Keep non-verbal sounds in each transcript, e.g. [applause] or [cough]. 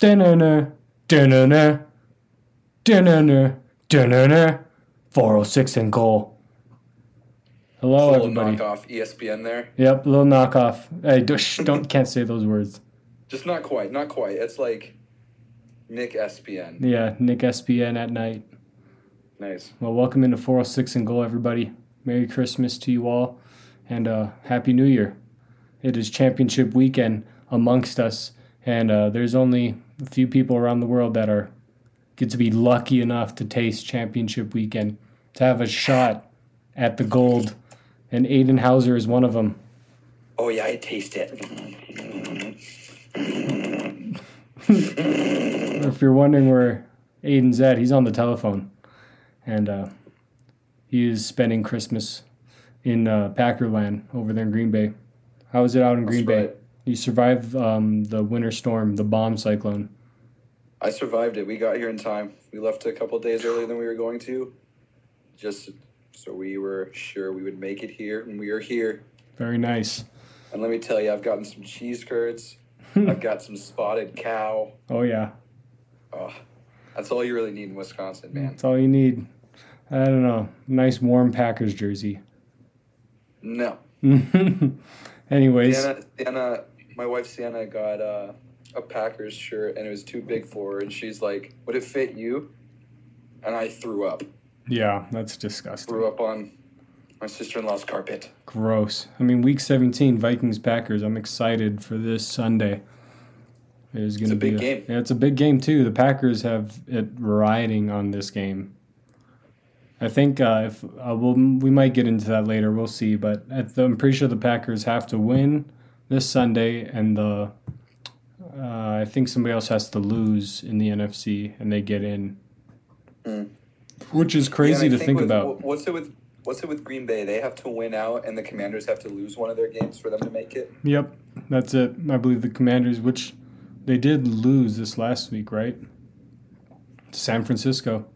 Da-na-na, da-na-na, da-na-na, da-na-na. 406 and goal. Hello, a little everybody. knockoff ESPN there. Yep, little knockoff. Hey, don't, shh, don't can't say those words. Just not quite, not quite. It's like Nick SPN. Yeah, Nick SPN at night. Nice. Well, welcome into 406 and goal, everybody. Merry Christmas to you all, and uh, Happy New Year. It is championship weekend amongst us, and uh, there's only a few people around the world that are get to be lucky enough to taste championship weekend, to have a shot at the gold, and Aiden Hauser is one of them. Oh yeah, I taste it. If you're wondering where Aiden's at, he's on the telephone, and uh, he is spending Christmas in uh, Packerland over there in Green Bay. How is it out in Green Bay? right. You survived um, the winter storm, the bomb cyclone. I survived it. We got here in time. We left a couple days earlier than we were going to, just so we were sure we would make it here, and we are here. Very nice. And let me tell you, I've gotten some cheese curds. [laughs] I've got some spotted cow. Oh yeah, Oh, that's all you really need in Wisconsin, man. that's all you need. I don't know. Nice warm Packers jersey. No. [laughs] Anyways, Sienna, my wife Sienna got uh, a Packers shirt and it was too big for her, and she's like, "Would it fit you?" And I threw up. yeah, that's disgusting. Threw up on my sister-in-law's carpet. Gross. I mean, week 17, Vikings Packers. I'm excited for this Sunday. It is going to a be big game. Yeah, it's a big game too. The Packers have it riding on this game. I think uh, if uh, we'll, we might get into that later. We'll see, but the, I'm pretty sure the Packers have to win this Sunday, and the uh, I think somebody else has to lose in the NFC, and they get in, Hmm. which is crazy Yeah, to think with- about. What's it with What's it with Green Bay? They have to win out, and the Commanders have to lose one of their games for them to make it. Yep, that's it. I believe the Commanders, which they did lose this last week, right? To San Francisco.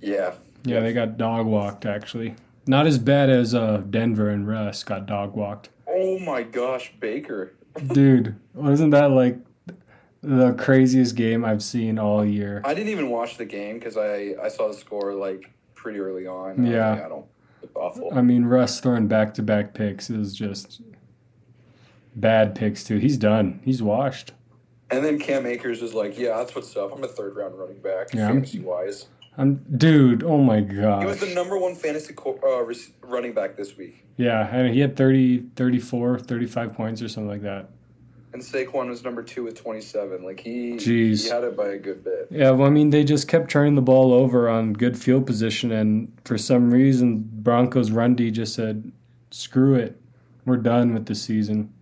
Yeah. Yeah, they got dog walked actually. Not as bad as uh, Denver and Russ got dog walked. Oh my gosh, Baker. Dude, wasn't that like the craziest game I've seen all year? I didn't even watch the game because I I saw the score like pretty early on. and I was Yeah. like, I don't. It's awful. I mean, Russ throwing back to back picks is just bad picks too. He's done. He's washed. And then Cam Akers was like, "Yeah, that's what's up. I'm a third round running back, Yeah, fantasy wise. I'm dude. Oh my god. He was the number one fantasy co- uh, running back this week, Yeah, and he had 30, 34, 35 points or something like that. and Saquon was number two with 27. Like he, Jeez. he had it by a good bit. Yeah, well, I mean, they just kept turning the ball over on good field position, and for some reason, Broncos run D just said, "Screw it, we're done with the season,"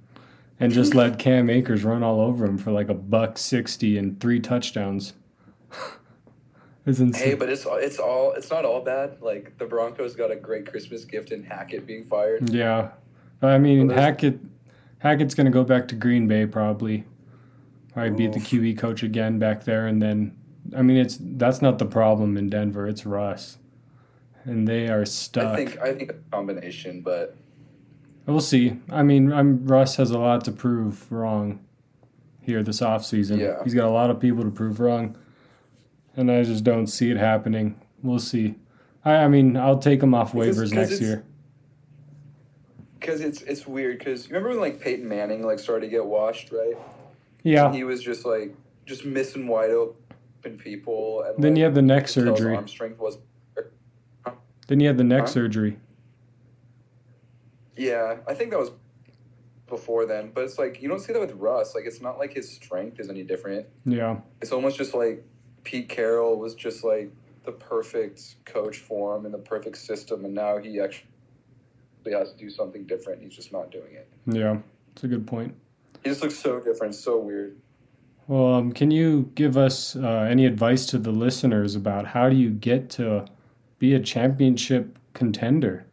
and just [laughs] let Cam Akers run all over him for like a buck sixty and three touchdowns. [laughs] it's insane. Hey, but it's it's all it's not all bad. Like the Broncos got a great Christmas gift in Hackett being fired. yeah, I mean, Well, Hackett, Hackett's gonna go back to Green Bay probably. Probably beat the. QE coach again back there, and then, I mean, it's that's not the problem in Denver. It's Russ, and they are stuck. I think I think a combination, but We'll see. I mean, I'm, Russ has a lot to prove wrong here this offseason. Yeah. He's got a lot of people to prove wrong, and I just don't see it happening. We'll see. I, I mean, I'll take him off waivers because next year. because it's it's weird. Because remember when like Peyton Manning like started to get washed, right? Yeah. He was just like just missing wide open people. And Then like, he had the neck could tell his surgery. Arm strength was. Then you had the neck Huh? surgery. Yeah, I think that was before then. But it's like you don't see that with Russ. Like it's not like his strength is any different. Yeah. It's almost just like Pete Carroll was just like the perfect coach for him and the perfect system, and now he actually has to do something different. He's just not doing it. Yeah. It's a good point. He just looks so different, so weird. Well, um, can you give us uh, any advice to the listeners about how do you get to be a championship contender?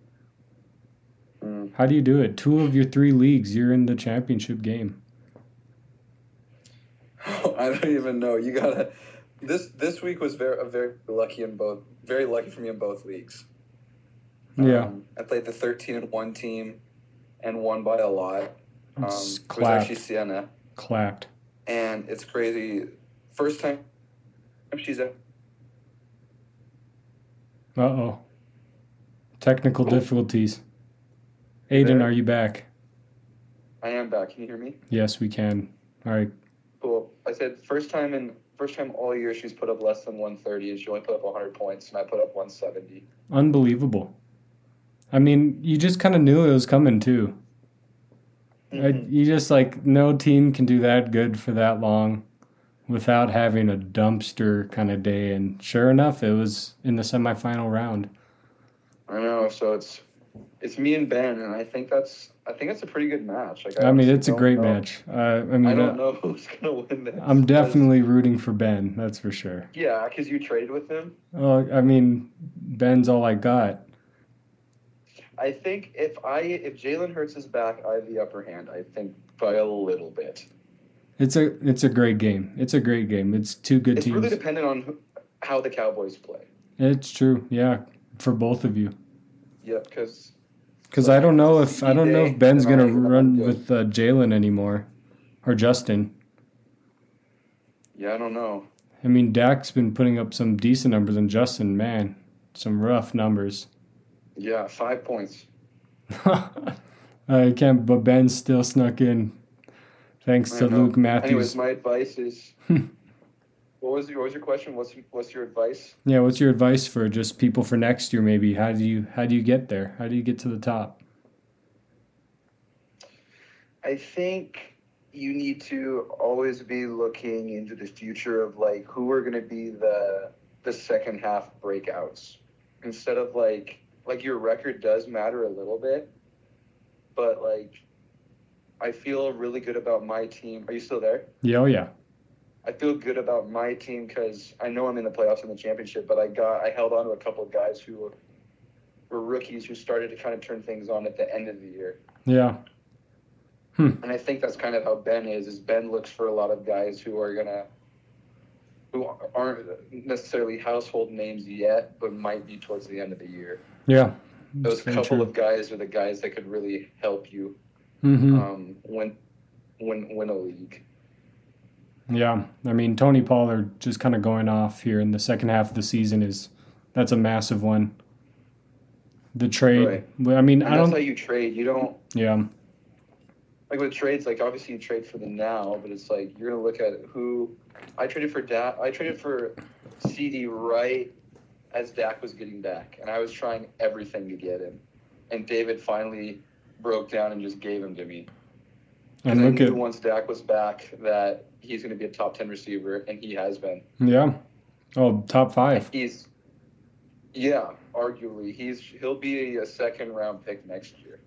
Mm. How do you do it? Two of your three leagues, you're in the championship game. [laughs] I don't even know. You gotta. This this week was very very lucky in both. Very lucky for me in both leagues. Yeah. Um, I played the thirteen and one team, and won by a lot. Um, it was clapped. actually Sienna, Clapped. and it's crazy. first time she's at. Uh oh. Technical difficulties. Aiden, are you back? I am back. Can you hear me? Yes, we can. All right. Cool. I said first time in first time all year she's put up less than 130, and she only put up 100 points, and I put up 170. Unbelievable. I mean, you just kind of knew it was coming too. I, Mhm. you just like no team can do that good for that long without having a dumpster kind of day. And sure enough, it was in the semifinal round. I know. So it's it's me and Ben, and I think that's I think it's a pretty good match. Like I mean, it's a great know- match. Uh, I I don't uh, know [laughs] who's gonna win this. I'm definitely rooting for Ben. That's for sure. Yeah, because you traded with him. Oh, I mean, Ben's all I got. I think if I if Jalen Hurts is back, I have the upper hand. I think by a little bit. It's a it's a great game. It's a great game. It's two good It's teams. It's really dependent on who, how the Cowboys play. it's true. Yeah, for both of you. Yeah, because Because I don't know if I don't know if Ben's gonna run with uh, Jalen anymore, or Justin. yeah, I don't know. I mean, Dak's been putting up some decent numbers, and Justin, man, some rough numbers. Yeah, five points. [laughs] I can't, but Ben still snuck in, thanks I to know. Luke Anyways, Matthews. my advice is. [laughs] what was your, what was your question? What's what's your advice? Yeah, what's your advice for just people for next year? Maybe how do you how do you get there? How do you get to the top? I think you need to always be looking into the future of like who are going to be the the second half breakouts instead of like like your record does matter a little bit, but like I feel really good about my team. Are you still there? Yeah, oh yeah, I feel good about my team because I know I'm in the playoffs and the championship, but I got I held on to a couple of guys who were, were rookies who started to kind of turn things on at the end of the year. yeah, Hmm. And I think that's kind of how Ben is. Is Ben looks for a lot of guys who are gonna, who aren't necessarily household names yet, but might be towards the end of the year. yeah. Those couple of guys are the guys that could really help you hmm um, win, win, win a league. Yeah, I mean Tony Pollard just kind of going off here in the second half of the season is that's a massive one. The trade, Right. I mean, And I don't. that's how you trade. You don't Yeah, like with trades. Like obviously you trade for the now, but it's like you're gonna look at who. I traded for Dak. I traded for CD right as Dak was getting back, and I was trying everything to get him. And David finally broke down and just gave him to me. and I look knew at once Dak was back that he's going to be a top ten receiver, and he has been. yeah. Oh, top five. He's, yeah, arguably he's he'll be a second round pick next year.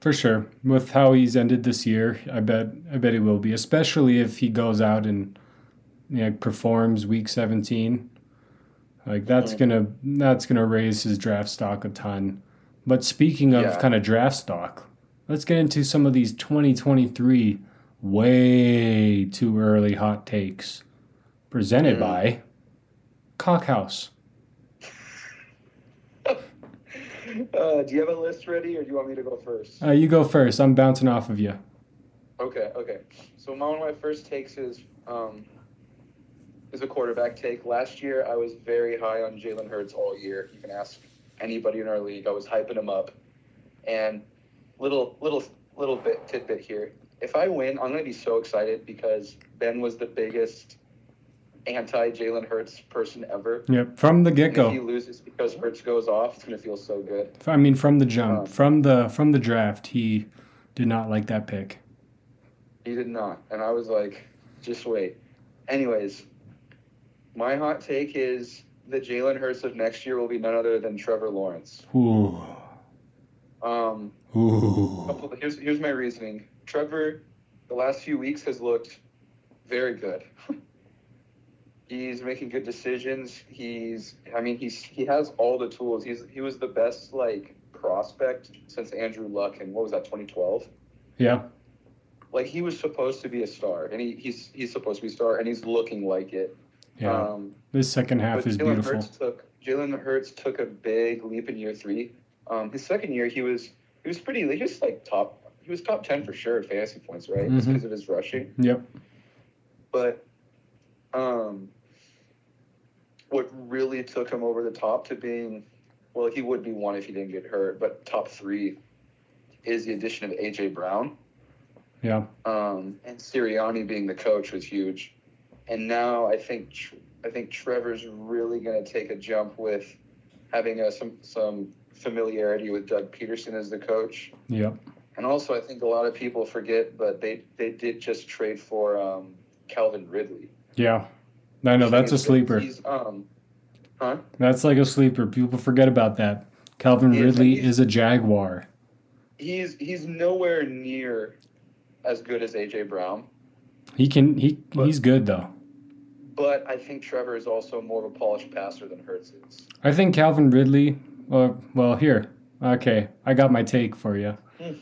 For sure. With how he's ended this year, I bet I bet he will be, especially if he goes out and you know, performs week 17. Like that's Mhm. going to that's going to raise his draft stock a ton. But speaking of Yeah. kind of draft stock, let's get into some of these 2023 way too early hot takes presented Mhm. by Cockhouse. [laughs] Uh, do you have a list ready, or do you want me to go first? Uh, you go first. I'm bouncing off of you. Okay, okay. So my, one of my first takes is um, is a quarterback take. Last year, I was very high on Jalen Hurts all year. You can ask anybody in our league. I was hyping him up. And little little little bit tidbit here. If I win, I'm gonna be so excited because Ben was the biggest anti Jalen Hurts person ever. Yep, from the get if go. he loses because Hurts goes off, it's gonna feel so good. I mean, from the jump, Um, from the from the draft, he did not like that pick. He did not. And I was like, just wait. Anyways, my hot take is that Jalen Hurts of next year will be none other than Trevor Lawrence. Ooh, Um, ooh. couple, here's, here's my reasoning. Trevor, the last few weeks, has looked very good. [laughs] he's making good decisions. He's, I mean, he's he has all the tools. He's he was the best like prospect since Andrew Luck in what was that 2012. Yeah, like he was supposed to be a star, and he, he's he's supposed to be a star, and he's looking like it. yeah. Um, this second half is Jalen beautiful. Hurts took Jalen Hurts took a big leap in year three. Um, his second year, he was he was pretty. He was like top. He was top ten for sure at fantasy points, right? Just Mhm. because of his rushing. Yep. But um, what really took him over the top to being, well, he would be one if he didn't get hurt, but top three is the addition of AJ Brown. Yeah. Um, and Sirianni being the coach was huge. And now I think I think Trevor's really going to take a jump with having a, some some familiarity with Doug Pederson as the coach. Yep. And also, I think a lot of people forget, but they they did just trade for um, Calvin Ridley. Yeah. I know that's a sleeper. He's, um, huh? That's like a sleeper. People forget about that. Calvin He Ridley he's- is a Jaguar. He's he's nowhere near as good as AJ Brown, He can he But- he's good though. but I think Trevor is also more of a polished passer than Hurts is. I think Calvin Ridley. Well, well, here. Okay, I got my take for you. Do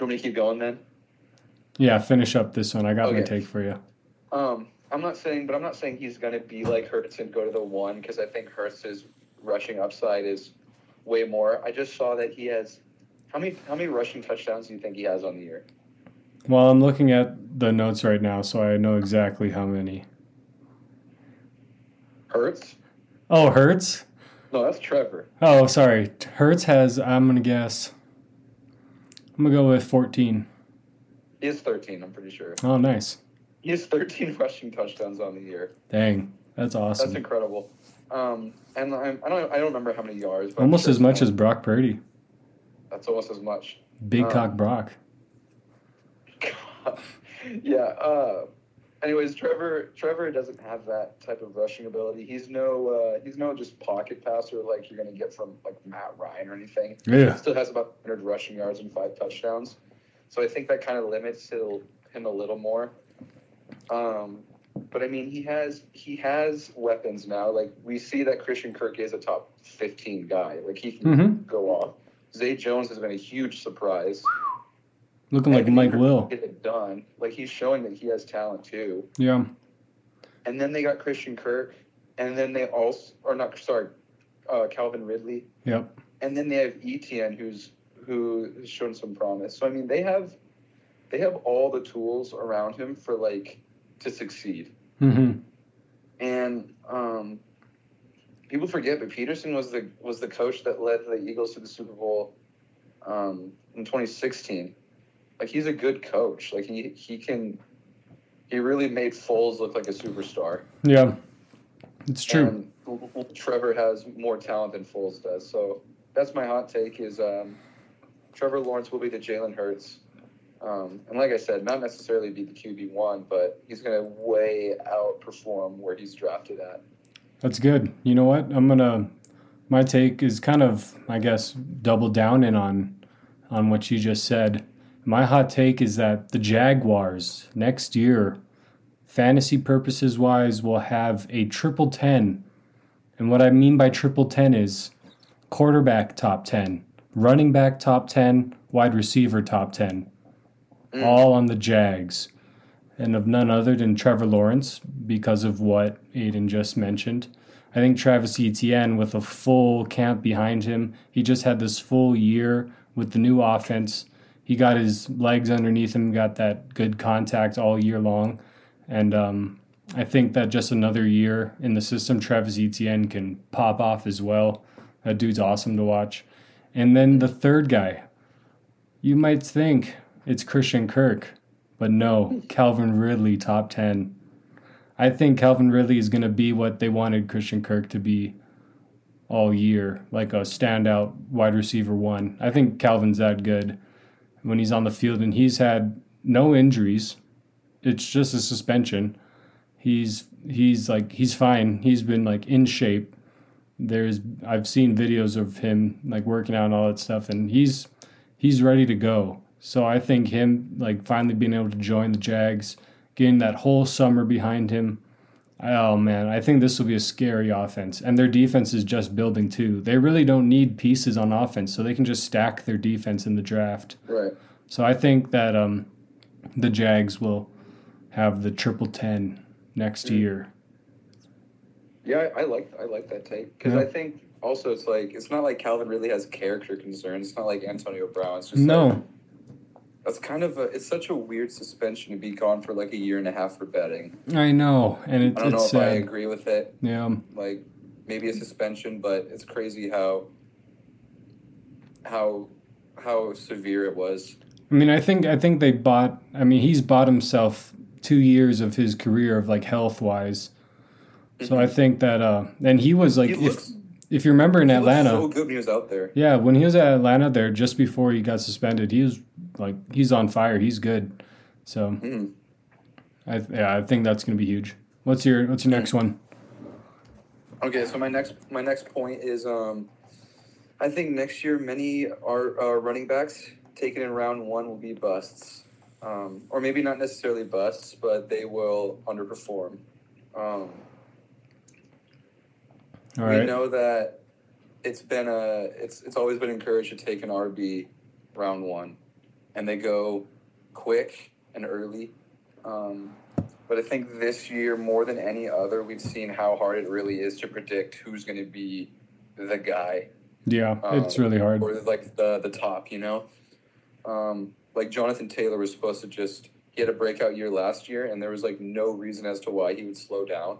you want me to keep going then? Yeah, finish up this one. I got my Okay. take for you. Um, I'm not saying, but I'm not saying he's going to be like Hurts and go to the one because I think Hurts' rushing upside is way more. I just saw that he has how many how many rushing touchdowns do you think he has on the year? Well, I'm looking at the notes right now, so I know exactly how many. Hurts? Oh, Hurts. No, that's Trevor. Oh, sorry. Hurts has. I'm gonna guess. I'm gonna go with 14. He has 13. I'm pretty sure. Oh, nice. He has 13 [laughs] rushing touchdowns on the year. Dang, that's awesome. That's incredible. Um, and I'm, I don't I don't remember how many yards. But Almost sure as much as Brock Purdy. that's almost as much. Big Um, cock Brock. [laughs] [laughs] yeah. Uh, anyways, Trevor Trevor doesn't have that type of rushing ability. He's no uh, he's no just pocket passer like you're gonna get from like Matt Ryan or anything. Yeah. He still has about 100 rushing yards and five touchdowns. So I think that kind of limits him him a little more. Um, but I mean, he has he has weapons now. Like we see that Christian Kirk is a top 15 guy. Like he can Mm-hmm. go off. Zay Jones has been a huge surprise. Looking like Mike Will. Get it done. Like he's showing that he has talent too. Yeah. And then they got Christian Kirk, and then they also, or not, sorry, uh, Calvin Ridley, Yep. and then they have Etienne, who's who has shown some promise. So I mean, they have they have all the tools around him for like to succeed. Mm-hmm. And um, people forget, but Pederson was the was the coach that led the Eagles to the Super Bowl um, in 2016. Like he's a good coach. Like he he can. He really made Foles look like a superstar. Yeah. It's true. And Trevor has more talent than Foles does. So that's my hot take. Is um, Trevor Lawrence will be the Jalen Hurts. Um, and like I said, not necessarily be the QB one, but he's going to way outperform where he's drafted at. That's good. You know what? I'm gonna. My take is kind of, I guess, double down in on, on what you just said. My hot take is that the Jaguars next year, fantasy purposes wise, will have a triple ten, and what I mean by triple ten is quarterback top ten, running back top ten, wide receiver top ten, Mm. all on the Jags, and of none other than Trevor Lawrence because of what Aiden just mentioned. I think Travis Etienne, with a full camp behind him, he just had this full year with the new offense. He got his legs underneath him, got that good contact all year long. And um, I think that just another year in the system, Travis Etienne can pop off as well. That dude's awesome to watch. And then the third guy, you might think it's Christian Kirk, but no, Calvin Ridley, top 10. I think Calvin Ridley is going to be what they wanted Christian Kirk to be all year, like a standout wide receiver one. I think Calvin's that good when he's on the field, and he's had no injuries. It's just a suspension. He's he's like he's fine. He's been like in shape. There's I've seen videos of him like working out and all that stuff, and he's he's ready to go. So I think him like finally being able to join the Jags, getting that whole summer behind him. Oh man, I think this will be a scary offense. And their defense is just building too. They really don't need pieces on offense, so they can just stack their defense in the draft. Right. So I think that um, the Jags will have the triple ten next Mm. year. Yeah, I, I like I like that take because Yeah. I think also it's like it's not like Calvin really has character concerns. It's not like Antonio Brown. It's just No. like, That's kind of a. It's such a weird suspension to be gone for like a year and a half for betting. I know, and it, I don't know if I agree with it. Yeah, Like maybe a suspension, but it's crazy how how how severe it was. I mean, I think I think they bought. I mean, he's bought himself two years of his career of like health wise. So I think that, uh, and he was like, Mm-hmm. He looks- if you remember in He Atlanta, so good when he was out there. yeah, when he was at Atlanta there just before he got suspended, he was like, he's on fire. He's good. So Mhm. I yeah, I think that's gonna be huge. What's your What's your next one? Okay, so my next my next point is um, I think next year many are uh, running backs taken in round one will be busts, um, or maybe not necessarily busts, but they will underperform. Um, All we know that it's been a it's it's always been encouraged to take an RB round one, and they go quick and early. Um, but I think this year more than any other, we've seen how hard it really is to predict who's going to be the guy Yeah, it's um, really hard. or like the the top. You know, um, like Jonathan Taylor was supposed to just he had a breakout year last year, and there was like no reason as to why he would slow down.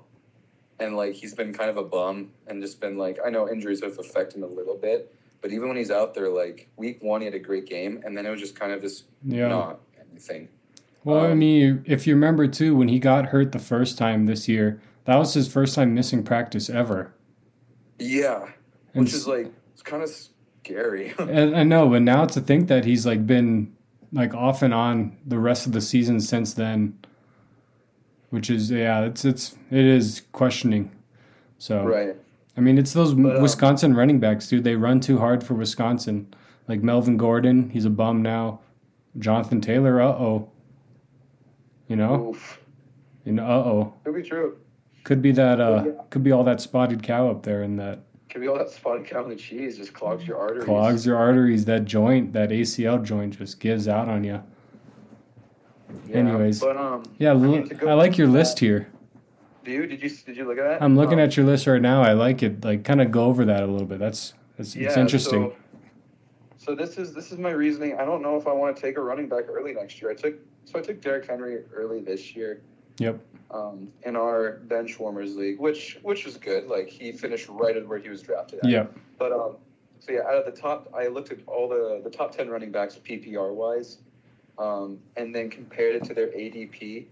And like he's been kind of a bum, and just been like I know injuries have affected him a little bit, but even when he's out there, like week one he had a great game, and then it was just kind of just Yeah. not anything. Well, I Um, mean, if you remember too, when he got hurt the first time this year, that was his first time missing practice ever. Yeah, And which is like it's kind of scary. [laughs] And I know, but now to think that he's like been like off and on the rest of the season since then, which is yeah, it's it's it is questioning. So right. I mean, it's those But, um, Wisconsin running backs, dude. They run too hard for Wisconsin. Like Melvin Gordon, he's a bum now. Jonathan Taylor, uh oh. You know, Oof. you know, uh oh. Could be true. Could be that. Uh, Yeah. could be all that spotted cow up there, and that Could be all that spotted cow in the cheese just clogs your arteries. clogs your arteries. That joint, that ACL joint, just gives out on you. Yeah, Anyways. but um, Yeah, I mean, l- to go I like your into list here. Do you? Did you? Did you look at that? I'm looking Um, at your list right now. I like it. Like, kind of go over that a little bit. That's it's, it's interesting. So, so this is this is my reasoning. I don't know if I want to take a running back early next year. I took so I took Derrick Henry early this year. Yep. Um, in our bench warmers league, which which was good. Like he finished right at where he was drafted. At. Yep. But um, so yeah, out of the top, I looked at all the the top ten running backs PPR wise, um, and then compared it to their ADP,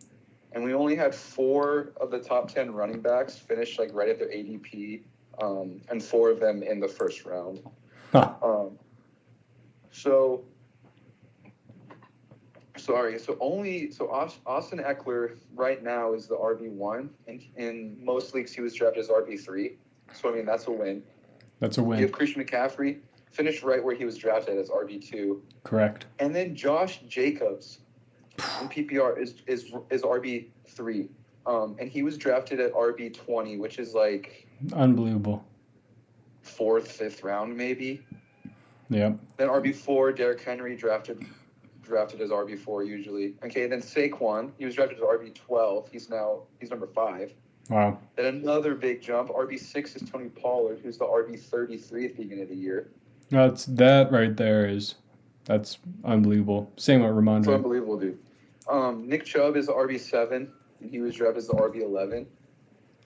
and we only had four of the top ten running backs finish like right at their ADP, um, and four of them in the first round. Huh. Um, so. Sorry, so only so Austin Ekeler right now is the RB one, and in most leagues he was drafted as RB three. So I mean that's a win. That's a win. You have Christian McCaffrey finished right where he was drafted as RB two, Correct. and then Josh Jacobs [sighs] in PPR is is is RB three, um, and he was drafted at RB twenty, which is like Unbelievable. fourth, fifth round maybe. Yep. Then RB four, Derrick Henry drafted drafted as RB four usually. Okay, then Saquon, he was drafted as RB twelve. He's now he's number five. Wow. Then another big jump. RB six is Tony Pollard, who's the RB thirty three at the beginning of the year. That's that right there is that's unbelievable. Same with It's Rhamondre. unbelievable, dude. Um, Nick Chubb is the RB seven, and he was drafted as the RB eleven.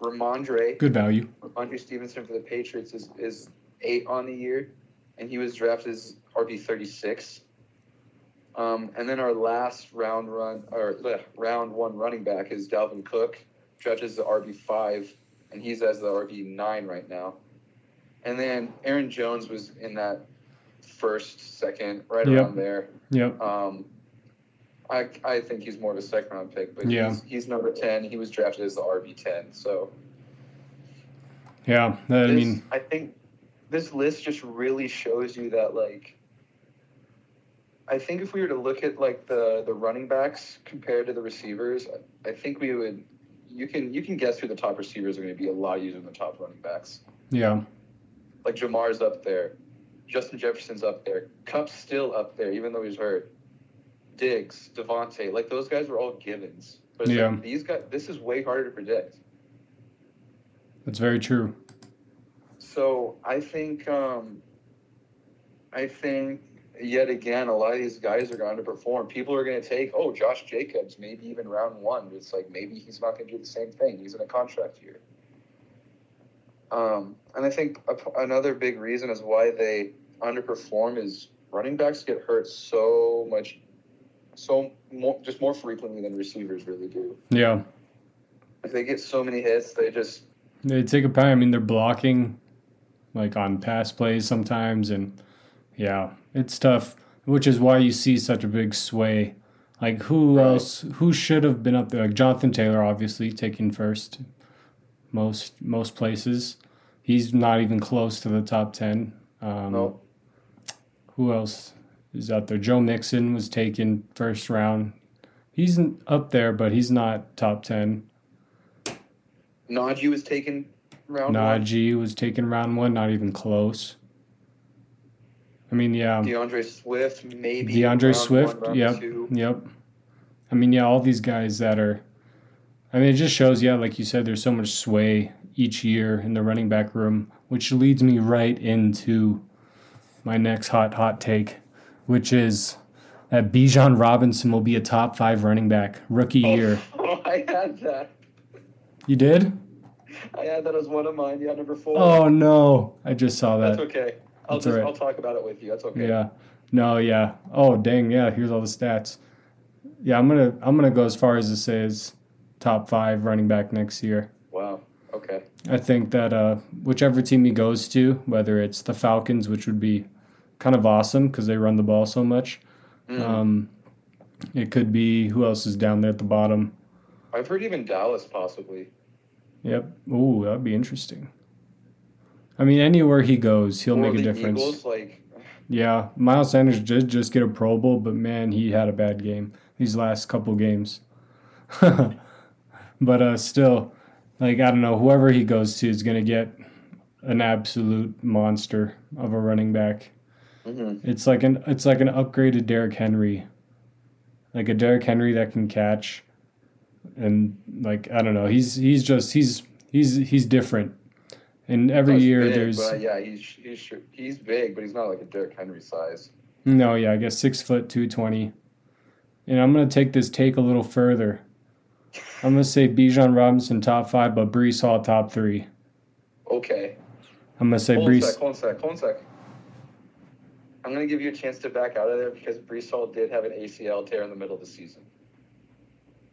Rhamondre, Good value. Rhamondre Stevenson for the Patriots is, is eight on the year, and he was drafted as RB thirty six. Um, and then our last round run or round one running back is Dalvin Cook, drafted as the RB five, and he's as the RB nine right now. And then Aaron Jones was in that first, second, right Yep. around there. Yep. Um, I, I think he's more of a second round pick, but Yeah. he's, he's number 10. He was drafted as the RB 10. So Yeah. I this- mean, I think this list just really shows you that, like, I think if we were to look at like the the running backs compared to the receivers, I, I think we would. You can you can guess who the top receivers are going to be a lot easier than the top running backs. yeah. Like Ja'Marr's up there, Justin Jefferson's up there, Kupp's still up there even though he's hurt. Diggs, DeVonta, like those guys were all givens. But Yeah. like, these guys, this is way harder to predict. That's very true. So I think, um, I think yet again, a lot of these guys are going to perform. People are going to take, oh, Josh Jacobs, maybe even round one. It's like maybe he's not going to do the same thing. He's in a contract year. Um, and I think a, another big reason is why they underperform is running backs get hurt so much, so more, just more frequently than receivers really do. Yeah. If they get so many hits, they just they take a pound. I mean, they're blocking like on pass plays sometimes, and yeah, it's tough. Which is why you see such a big sway. Like who Right. else? Who should have been up there? Like Jonathan Taylor, obviously taking first, most most places. He's not even close to the top ten. Um, no. Who else is out there? Joe Mixon was taken first round. He's up there, but he's not top ten. Najee was taken round one. Was taken round one, not even close. I mean, yeah, D'Andre Swift, maybe. D'Andre Swift, one, yep. two. yep. I mean, yeah, all these guys that are. I mean, it just shows, yeah, like you said, there's so much sway each year in the running back room, which leads me right into my next hot, hot take, which is that Bijan Robinson will be a top five running back rookie oh, year. Oh, [laughs] I had that. You did? I had that as one of mine. Yeah, number four. Oh no, I just saw that. That's okay. I'll That's just right. I'll talk about it with you. That's okay. Yeah. No, yeah. Oh, dang, yeah, here's all the stats. Yeah, I'm going to I'm going to go as far as to say is top 5 running back next year. Wow. Okay. I think that uh whichever team he goes to, whether it's the Falcons, which would be kind of awesome because they run the ball so much. Mm. Um it could be who else is down there at the bottom. I've heard even Dallas possibly. Yep. Ooh, that'd be interesting. I mean, anywhere he goes, he'll or make a difference. Eagles, like [sighs] Yeah, Miles Sanders did just get a Pro Bowl, but man, he had a bad game these last couple games. [laughs] but uh, still, like I don't know, whoever he goes to is gonna get an absolute monster of a running back. mhm. It's like an it's like an upgraded Derrick Henry, like a Derrick Henry that can catch, and like I don't know, he's he's just he's he's he's different. And every That's year big, there's But yeah, he's he's he's big, but he's not like a Derrick Henry size. No, yeah, I guess six foot two twenty. And I'm gonna take this take a little further. I'm gonna say Bijan Robinson top five, but Breece Hall top three. Okay. I'm gonna say Hold Breece. sec. Hold on sec. Hold on sec. I'm gonna give you a chance to back out of there because Breece Hall did have an ACL tear in the middle of the season.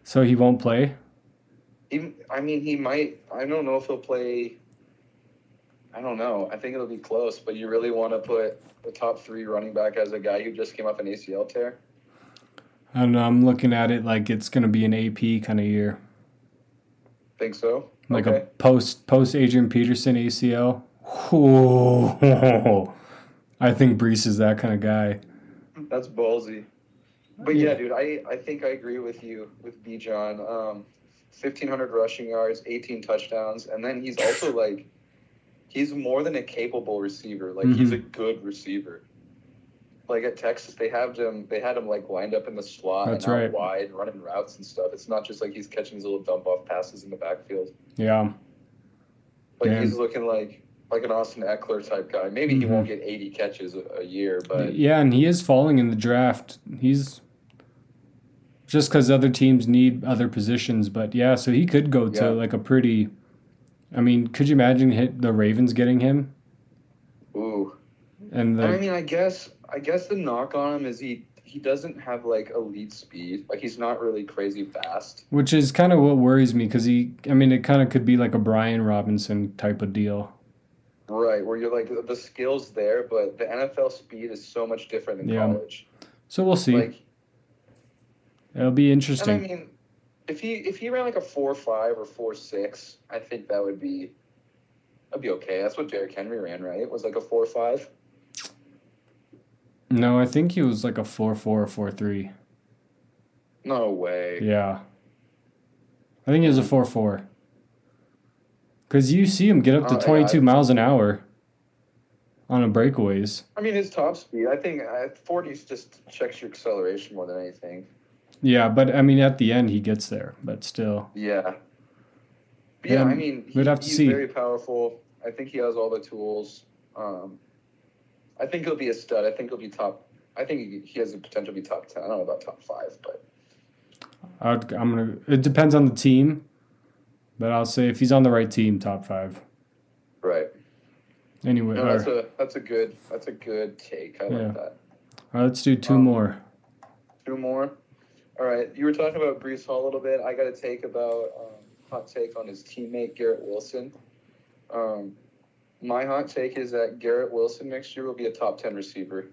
So he won't play. He, I mean, he might. I don't know if he'll play. I don't know. I think it'll be close, but you really want to put the top three running back as a guy who just came off an ACL tear? I don't know. I'm looking at it like it's gonna be an AP kind of year, Think so? like okay. a post post Adrian Peterson ACL. Whoa. I think Breece is that kind of guy. That's ballsy. But yeah, dude, I, I think I agree with you with Bijan. Um, 1,500 rushing yards, 18 touchdowns, and then he's also like, he's more than a capable receiver. Like he's Mhm. a good receiver. Like at Texas, they have him. They had him like lined up in the slot That's and out right. wide, running routes and stuff. It's not just like he's catching his little dump off passes in the backfield. Yeah. Like he's looking like like an Austin Ekeler type guy. Maybe he Mhm. won't get 80 catches a, a year, but Yeah, and he is falling in the draft. He's just because other teams need other positions, but yeah, so he could go to Yeah. like a pretty. I mean, could you imagine hit the Ravens getting him? ooh. And I mean, I guess I guess the knock on him is he he doesn't have like elite speed. Like he's not really crazy fast. which is kind of what worries me because he. I mean, it kind of could be like a Brian Robinson type of deal. Right, where you're like the skills there, but the NFL speed is so much different than Yeah. college. So we'll see. Like, It'll be and I interesting. mean, if he if he ran like a four five or four six, I think that would be that'd be okay. That's what Derrick Henry ran, right? It was like a four five. No, I think he was like a four four or four three. No way. Yeah. I think he was a 4 4. Because you see him get up to Oh, yeah, 22 I- miles an hour on a breakaways. I mean, his top speed. I think uh, 40s just checks your acceleration more than anything. Yeah, but I mean, at the end, he gets there, but still. Yeah. But yeah, Yeah, I mean, he, we'd have to he's see. very powerful. I think he has all the tools. Um, I think he'll be a stud. I think he'll be top I think he, has the potential to be top ten. I don't know about top five, but I'd, I'm gonna. It depends on the team, but I'll say if he's on the right team, top five. right. Anyway, No, that's right, a that's a good that's a good take. I Yeah. like that. all right, let's do two um, more. Two more. All right, you were talking about Breece Hall a little bit. I got to take about um, hot take on his teammate Garrett Wilson. Um, my hot take is that Garrett Wilson next year will be a top ten receiver.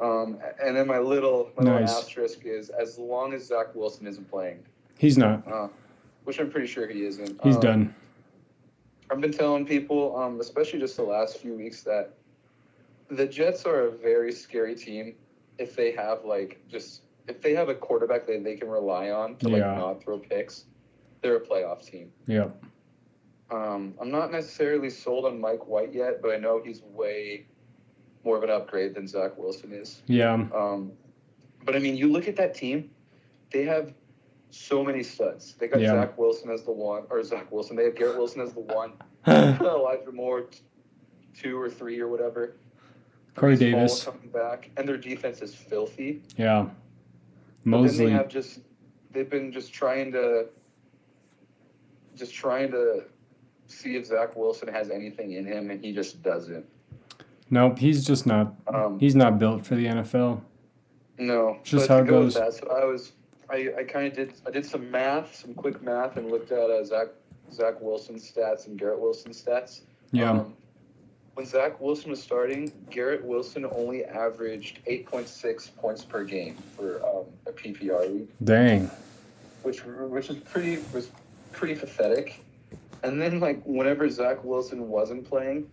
Um, and then my little my Nice. little asterisk is as long as Zach Wilson isn't playing, He's not. uh, which I'm pretty sure he isn't. He's Um, done. I've been telling people, um, especially just the last few weeks, that the Jets are a very scary team if they have like just if they have a quarterback that they can rely on to like Yeah. not throw picks. They're a playoff team. Yeah. Um, I'm not necessarily sold on Mike White yet, but I know he's way more of an upgrade than Zach Wilson is. Yeah. Um, but I mean, you look at that team; they have so many studs. They got Yeah. Zach Wilson as the one, or Zach Wilson. They have Garrett Wilson as the one. [laughs] Elijah Moore, two or three or whatever. Corey Davis. coming back, and their defense is filthy. Yeah. Mosley. they have just they've been just trying to just trying to see if Zach Wilson has anything in him, and he just doesn't. Nope, he's just not. Um, He's not built for the NFL. No, Just how it goes. That, so I was, I, I kind of did, I did some math, some quick math, and looked at uh, Zach, Zach Wilson's stats and Garrett Wilson's stats. Yeah. Um, when Zach Wilson was starting, Garrett Wilson only averaged 8.6 points per game for um, a PPR league, Dang. which which is pretty was pretty pathetic. And then like whenever Zach Wilson wasn't playing,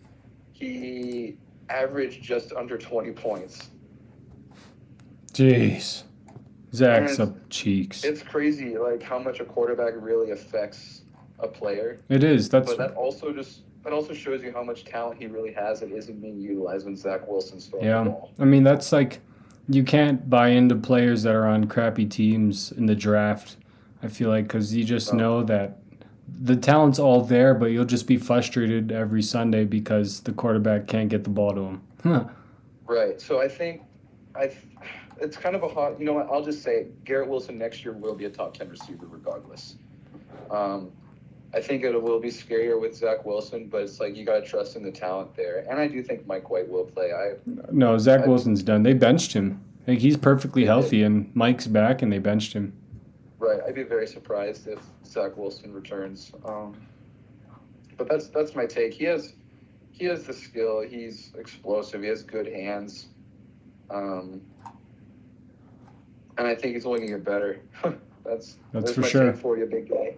he averaged just under 20 points. Jeez. Zach's up cheeks. It's crazy, like how much a quarterback really affects a player. It is. That's but that also just that also shows you how much talent he really has that isn't being utilized when Zach Wilson's throwing Yeah. the ball. I mean, that's like you can't buy into players that are on crappy teams in the draft. I feel like because you just No. know that the talent's all there, but you'll just be frustrated every Sunday because the quarterback can't get the ball to him. [laughs] Huh. Right. So I think I it's kind of a hot. You know what? I'll just say it. Garrett Wilson next year will be a top ten receiver regardless. Um, I think it will be scarier with Zach Wilson, but it's like you got to trust in the talent there. And I do think Mike White will play. I no, Zach I- Wilson's done. They benched him. Like he's perfectly healthy, and Mike's back, and they benched him. Right, I'd be very surprised if Zach Wilson returns. Um, but that's that's my take. He has he has the skill. He's explosive. He has good hands. Um, and I think he's only gonna get better. [laughs] that's That's for sure. for you, big guy.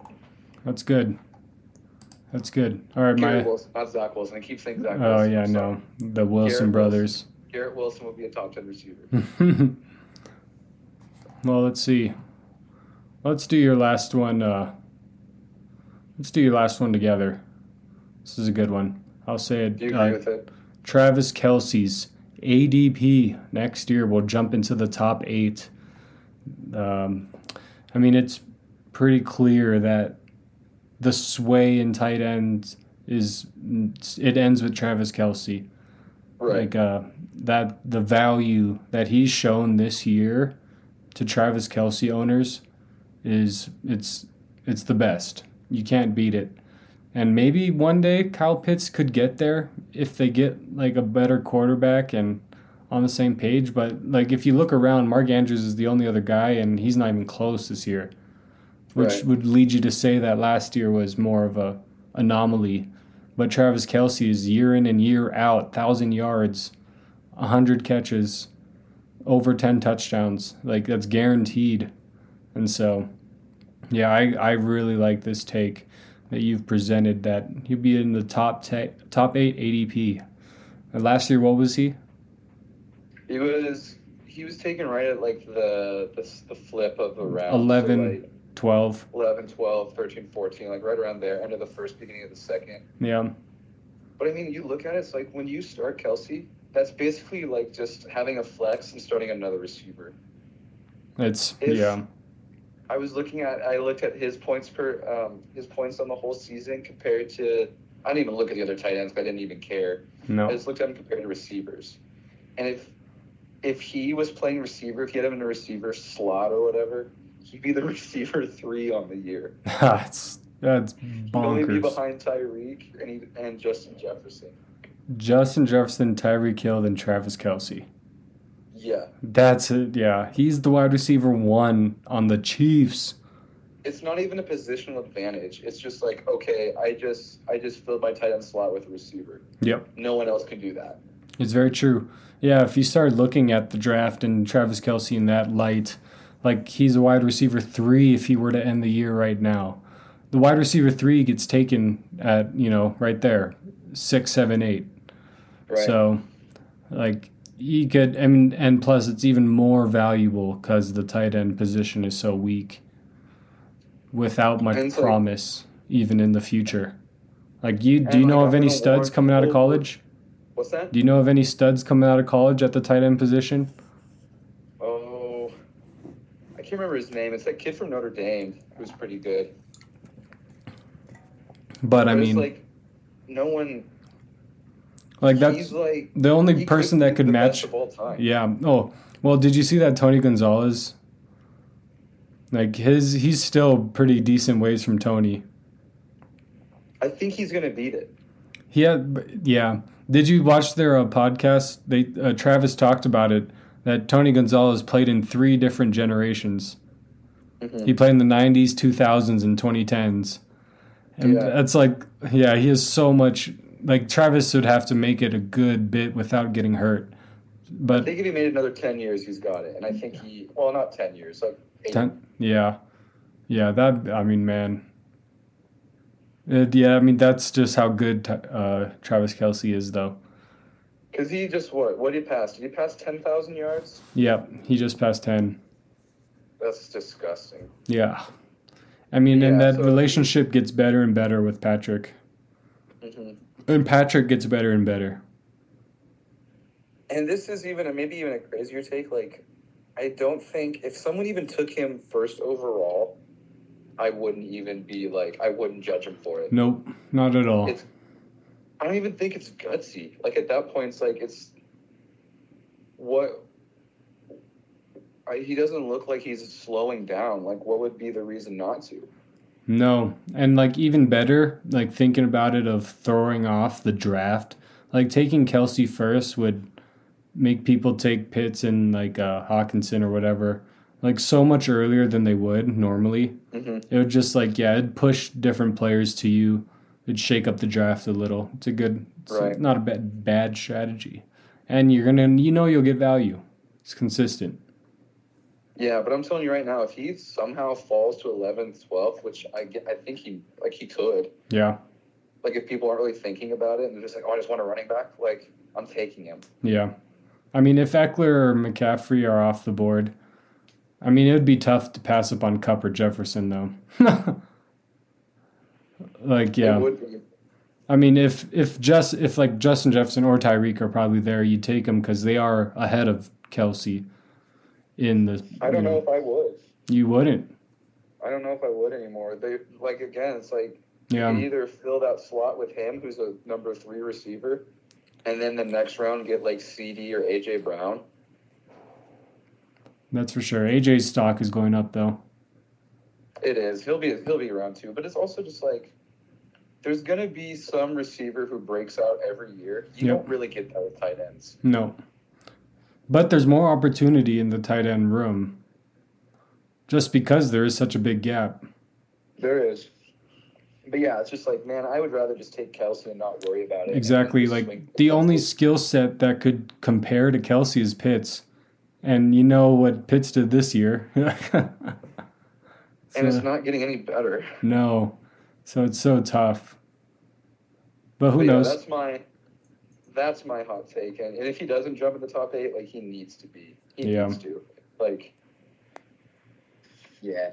That's good. That's good. All right, Garrett my. Wilson, not Zach Wilson. I keep saying Zach. Oh Wilson. yeah, no, the Wilson Garrett brothers. Garrett Wilson will be a top ten receiver. [laughs] well, let's see. Let's do your last one. Uh, let's do your last one together. This is a good one. I'll say it. Do you agree Uh, with it? Travis Kelce's ADP next year will jump into the top eight. Um, I mean, it's pretty clear that the sway in tight ends is it ends with Travis Kelce Right. like uh, that the value that he's shown this year to Travis Kelsey owners is it's it's the best. You can't beat it. And maybe one day Kyle Pitts could get there if they get like a better quarterback and on the same page. But like if you look around, Mark Andrews is the only other guy, and he's not even close this year, which Right. would lead you to say that last year was more of a anomaly. But Travis Kelce is year in and year out, thousand yards, hundred catches, over ten touchdowns. Like that's guaranteed. And so, yeah, I, I really like this take that you've presented. That he'll be in the top te- top eight ADP. And last year, what was he? He was he was taken right at like the the, the flip of the round. 11. So like, 12. 11, 12, 13, 14, like right around there, end of the first, beginning of the second. Yeah. But I mean, you look at it, it's like when you start Kelce, that's basically like just having a flex and starting another receiver. It's If- yeah. I was looking at, I looked at his points per, um, his points on the whole season compared to, I didn't even look at the other tight ends, 'cause I didn't even care. I just looked at him compared to receivers. And if if he was playing receiver, if he had him in a receiver slot or whatever, he'd be the [laughs] receiver three on the year. [laughs] that's that's He'd only be behind Tyreek and he, and Justin Jefferson. Justin Jefferson, Tyreek Hill, and Travis Kelce. Yeah, That's it. Yeah, he's the wide receiver one on the Chiefs. it's not even a positional advantage. It's just like okay, I just I just filled my tight end slot with a receiver. Yep. No one else can do that. It's very true. Yeah, if you start looking at the draft and Travis Kelce in that light, like he's a wide receiver three if he were to end the year right now. The wide receiver three gets taken at, you know, right there, six, seven, eight. Right. So, like, he could, I mean, and plus it's even more valuable because the tight end position is so weak without much And so- promise, even in the future. Like, you do you know I'm of any studs coming out of college? What's that? Do you know of any studs coming out of college at the tight end position? Oh, I can't remember his name. It's that kid from Notre Dame who's pretty good. But I But it's mean, like, like no one. That's he's like the only person that could match. of all time. Yeah. Oh, well, did you see that Tony Gonzalez? Like his, he's still pretty decent ways from Tony. I think he's gonna beat it. He had, yeah. Did you watch their uh, podcast? They uh, Travis talked about it that Tony Gonzalez played in three different generations. Mhm. He played in the '90s, 2000s, and 2010s, and Yeah. that's like, yeah, he has so much. Like Travis would have to make it a good bit without getting hurt, But I think if he made another ten years, he's got it. And I think he, well, not ten years, like eight. Ten, yeah, yeah. That I mean, man. It, yeah, I mean that's just how good uh, Travis Kelce is, though. Because he just what? What did he pass? Did he pass ten thousand yards? Yeah, he just passed ten. That's disgusting. Yeah, I mean, and that so- relationship gets better and better with Patrick, hmm and Patrick gets better and better. And this is even a, maybe even a crazier take. Like, I don't think if someone even took him first overall, I wouldn't even be like I wouldn't judge him for it. Nope, not at all. It's I don't even think it's gutsy. Like at that point, it's like it's what I, he doesn't look like he's slowing down. Like, what would be the reason not to? No, and like even better, like thinking about it of throwing off the draft, like taking Kelce first would make people take Pitts and like uh, Hockenson or whatever, like so much earlier than they would normally. Mm-hmm. It would just like yeah, it'd push different players to you. It'd shake up the draft a little. It's a good, it's Right. not a bad bad strategy, and you're gonna you know you'll get value. It's consistent. Yeah, but I'm telling you right now, if he somehow falls to 11th, 12th, which I get, I think he like he could. Yeah, Like if people aren't really thinking about it and they're just like, oh, I just want a running back. Like I'm taking him. Yeah. I mean, if Ekeler or McCaffrey are off the board, I mean, it would be tough to pass up on Kupp or Jefferson, though. [laughs] like, It yeah. would be. I mean, if if just if like Justin Jefferson or Tyreek are probably there, you take them because they are ahead of Kelce. In the, I don't you know if I would. You wouldn't. I don't know if I would anymore. They like again, it's like Yeah. you either fill that slot with him, who's a number three receiver, and then the next round get like CeeDee or AJ Brown. That's for sure. AJ's stock is going up though. It is. He'll be he'll be around too, but it's also just like there's gonna be some receiver who breaks out every year. You Yep. don't really get that with tight ends. No. But there's more opportunity in the tight end room. Just because there is such a big gap. There is. But yeah, it's just like, man, I would rather just take Kelce and not worry about it. Exactly. Like swing- the only skill set that could compare to Kelce is Pitts. And you know what Pitts did this year. [laughs] and it's not getting any better. no. So it's so tough. But who But yeah, knows? that's my that's my hot take. And, and if he doesn't jump in the top eight, like he needs to be. He Yeah. needs to. Like Yeah.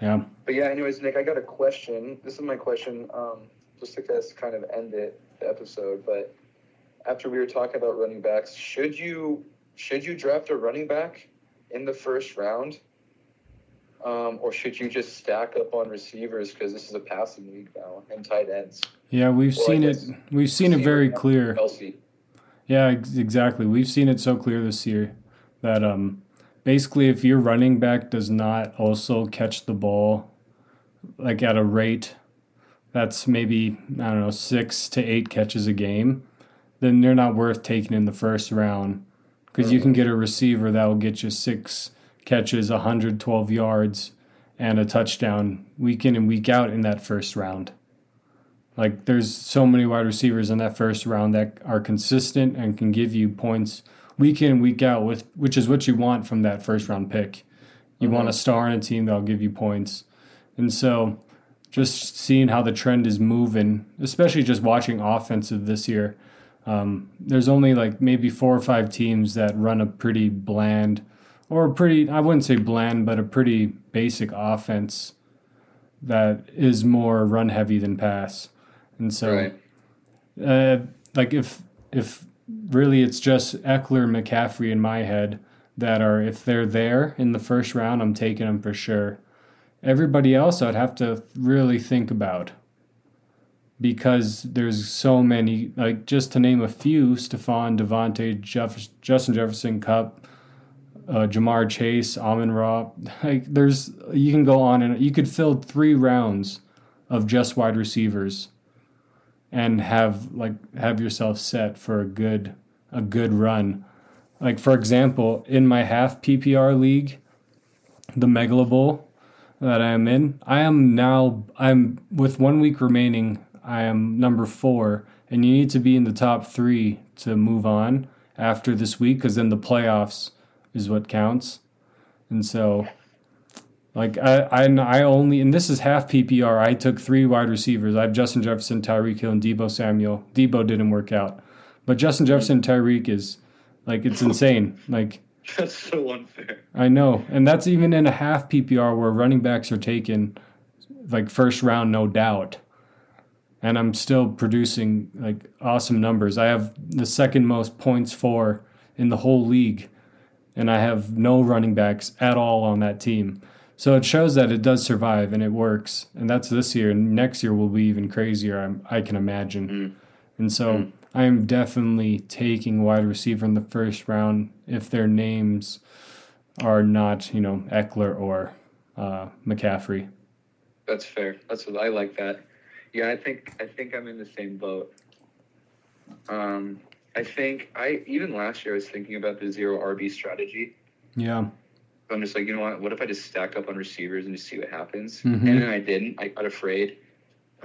Yeah. But yeah, anyways, Nick, I got a question. This is my question, um, just to kind of end it the episode. But after we were talking about running backs, should you should you draft a running back in the first round, um, or should you just stack up on receivers because this is a passing league now and tight ends? Yeah, we've Well, seen it. We've seen it very clear. Kelce. Yeah, ex- exactly. We've seen it so clear this year. that um basically if your running back does not also catch the ball like at a rate that's maybe I don't know six to eight catches a game, then they're not worth taking in the first round because you can get a receiver that will get you six catches, 112 yards, and a touchdown week in and week out in that first round. Like there's so many wide receivers in that first round that are consistent and can give you points week in and week out with which is what you want from that first round pick. You want a star in a team that'll give you points. And so just seeing how the trend is moving, especially just watching offensive this year. Um, there's only like maybe four or five teams that run a pretty bland or a pretty I wouldn't say bland, but a pretty basic offense that is more run heavy than pass. And so Right. uh, like if if really it's just Ekeler McCaffrey in my head that are if they're there in the first round, I'm taking them for sure. Everybody else I'd have to really think about because there's so many like just to name a few, Stephon, DeVonta, Jeff, Justin Jefferson, Kupp, uh, Ja'Marr Chase, Amon Ra. Like there's you can go on and you could fill three rounds of just wide receivers and have like have yourself set for a good a good run. Like for example, in my half PPR league, the Megalo Bowl that I am in, I am now I'm with one week remaining. I am number four, and you need to be in the top three to move on after this week, because then the playoffs is what counts. And so, like I, I, I only, and this is half PPR. I took three wide receivers. I have Justin Jefferson, Tyreek Hill, and Deebo Samuel. Deebo didn't work out, but Justin Jefferson, Tyreek is like it's insane. Like [laughs] That's so unfair. I know, and that's even in a half PPR where running backs are taken like first round, no doubt. And I'm still producing like awesome numbers. I have the second most points for in the whole league, and I have no running backs at all on that team. So it shows that it does survive and it works. And that's this year. And next year will be even crazier, I'm, I can imagine. And so I am definitely taking wide receiver in the first round if their names are not, you know, Ekeler or uh, McCaffrey. That's fair. That's what I like that. Yeah, I think I think I'm in the same boat. Um, I think I even last year I was thinking about the zero RB strategy. Yeah. I'm just like, you know what? What if I just stack up on receivers and just see what happens? Mhm. And then I didn't. I got afraid.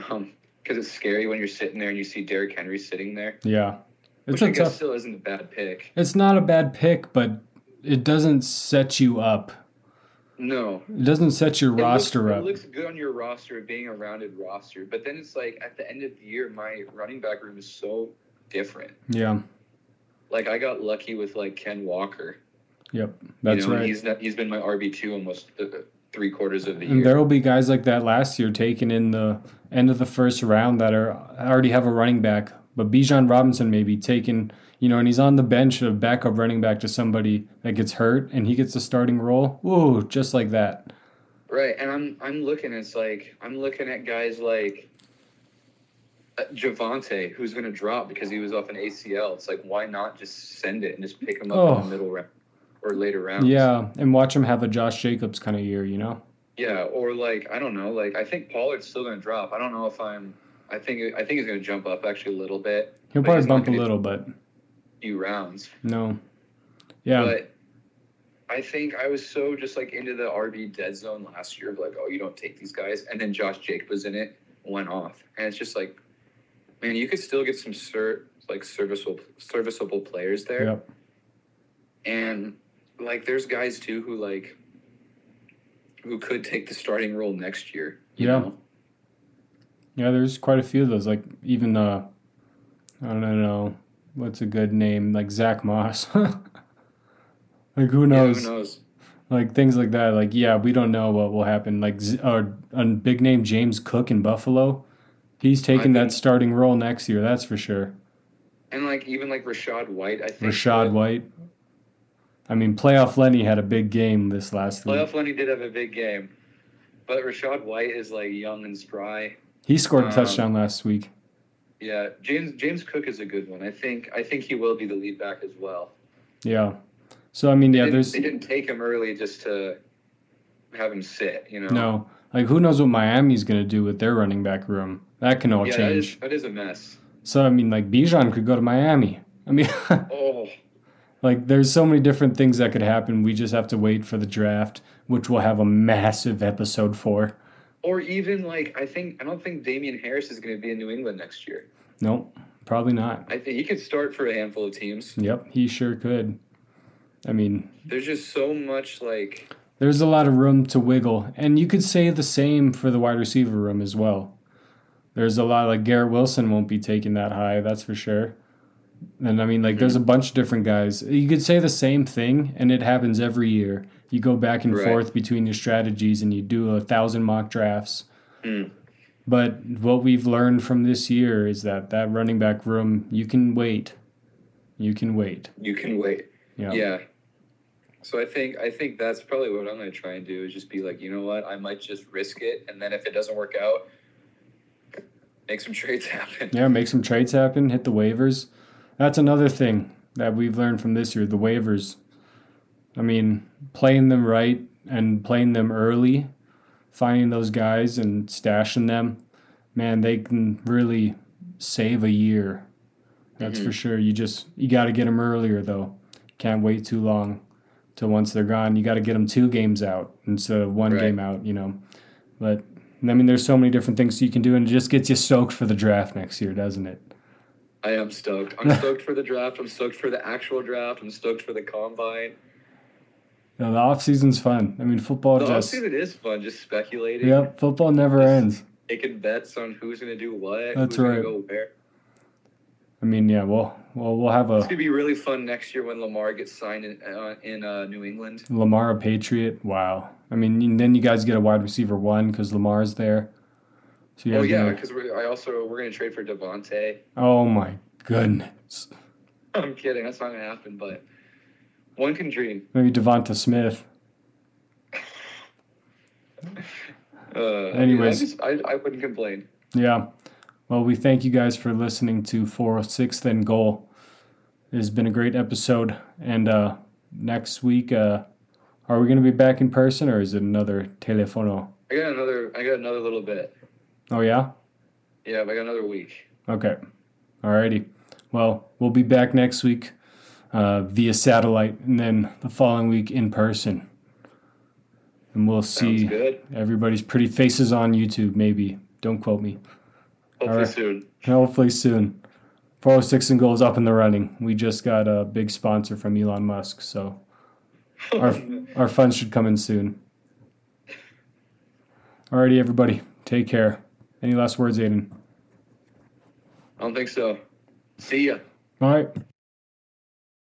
Um, because it's scary when you're sitting there and you see Derrick Henry sitting there, Yeah. It's which a tough. still isn't a bad pick. It's not a bad pick, but it doesn't set you up. No, It doesn't set your It roster looks, up. It looks good on your roster, being a rounded roster, but then it's like at the end of the year, my running back room is so different. yeah. Like I got lucky with like Ken Walker. Yep. That's you know, right. He's not, he's been my RB two almost uh, three quarters of the And year. there will be guys like that last year taken in the end of the first round that are already have a running back. But Bijan Robinson may be taken, you know, and he's on the bench of backup running back to somebody that gets hurt and he gets a starting role. Ooh, just like that. Right, and I'm I'm looking. It's like I'm looking at guys like uh, Javonte, who's going to drop because he was off an ACL. It's like why not just send it and just pick him up Oh. in the oh. middle round or later rounds? Yeah, and watch him have a Josh Jacobs kind of year, you know? Yeah, or like I don't know, like I think Pollard's still going to drop. I don't know if I'm. I think I think he's going to jump up actually a little bit. He'll probably bump a little, but Few rounds, no. Yeah. but I think I was so just like into the RB dead zone last year, of like oh you don't take these guys, and then Josh Jacobs was in it, went off, and it's just like, man, you could still get some cert like serviceable serviceable players there. Yep. And like there's guys too who like who could take the starting role next year. You Yeah. Know? Yeah, there's quite a few of those. Like even uh I don't know what's a good name, like Zack Moss. [laughs] like who Yeah, knows? who knows? Like things like that. Like yeah, we don't know what will happen. Like or a big name James Cook in Buffalo. He's taking that think- starting role next year, that's for sure. And like even like Rachaad White, I think Rachaad that- White. I mean, playoff Lenny had a big game this last week. Playoff Lenny did have a big game, but Rachaad White is like young and spry. He scored a um, touchdown last week. Yeah, James James Cook is a good one. I think I think he will be the lead back as well. Yeah. So I mean, yeah, didn't- there's they didn't take him early just to have him sit. You know. no like who knows what Miami's gonna do with their running back room? That can all Yeah, that is, change. that is a mess. So I mean, like Bijan could go to Miami. I mean, [laughs] Oh, like there's so many different things that could happen. We just have to wait for the draft, which we'll have a massive episode for. or even like I think I don't think Damien Harris is going to be in New England next year. Nope, probably not. I think he could start for a handful of teams. Yep, he sure could. I mean, There's just so much like there's a lot of room to wiggle, and you could say the same for the wide receiver room as well. There's a lot like Garrett Wilson won't be taken that high, that's for sure. And I mean, like, there's a bunch of different guys. You could say the same thing, and it happens every year. You go back and Right. forth between your strategies, and you do a thousand mock drafts. Mm. But what we've learned from this year is that that running back room, you can wait. You can wait. you can wait. Yeah. Yeah. So I think I think that's probably what I'm going to try and do is just be like, you know what, I might just risk it, and then if it doesn't work out, make some trades happen. Yeah, make some trades happen, hit the waivers. That's another thing that we've learned from this year the waivers. I mean, playing them right and playing them early, finding those guys and stashing them, man, they can really save a year. That's mm-hmm. for sure. You just you got to get them earlier though. Can't wait too long till once they're gone. You got to get them two games out instead of one Right. game out, you know. But I mean, there's so many different things you can do, and it just gets you stoked for the draft next year, doesn't it? I am stoked. I'm stoked for the draft. I'm stoked for the actual draft. I'm stoked for the combine. No, the off season's fun. I mean, football The just offseason is fun, just speculating. yep, football never ends. Taking bets on who's going to do what. That's who's right. Gonna go where. I mean, yeah, well, well, we'll have a. It's gonna be really fun next year when Lamar gets signed in uh, in uh, New England. Lamar a Patriot. Wow. I mean, then you guys get a wide receiver one because Lamar's there. So you Oh yeah, gonna- because I also we're gonna trade for DeVonta. oh my goodness. [laughs] I'm kidding. That's not gonna happen, but one can dream. Maybe DeVonta Smith. [laughs] Uh, Anyways. I, just, I, I wouldn't complain. Yeah. Well, we thank you guys for listening to 406th and Goal. It has been a great episode. And uh, next week, uh, are we going to be back in person or is it another telefono? I got another. I got another little bit. Oh, yeah? Yeah, I got another week. Okay. Alrighty. Well, we'll be back next week uh, via satellite and then the following week in person. And we'll see good. everybody's pretty faces on YouTube, maybe. Don't quote me. Hopefully Alright. soon. Hopefully soon. 406 and goals up in the running. We just got a big sponsor from Elon Musk, so [laughs] our our funds should come in soon. Alrighty, everybody. Take care. Any last words, Aiden? I don't think so. See ya. All right.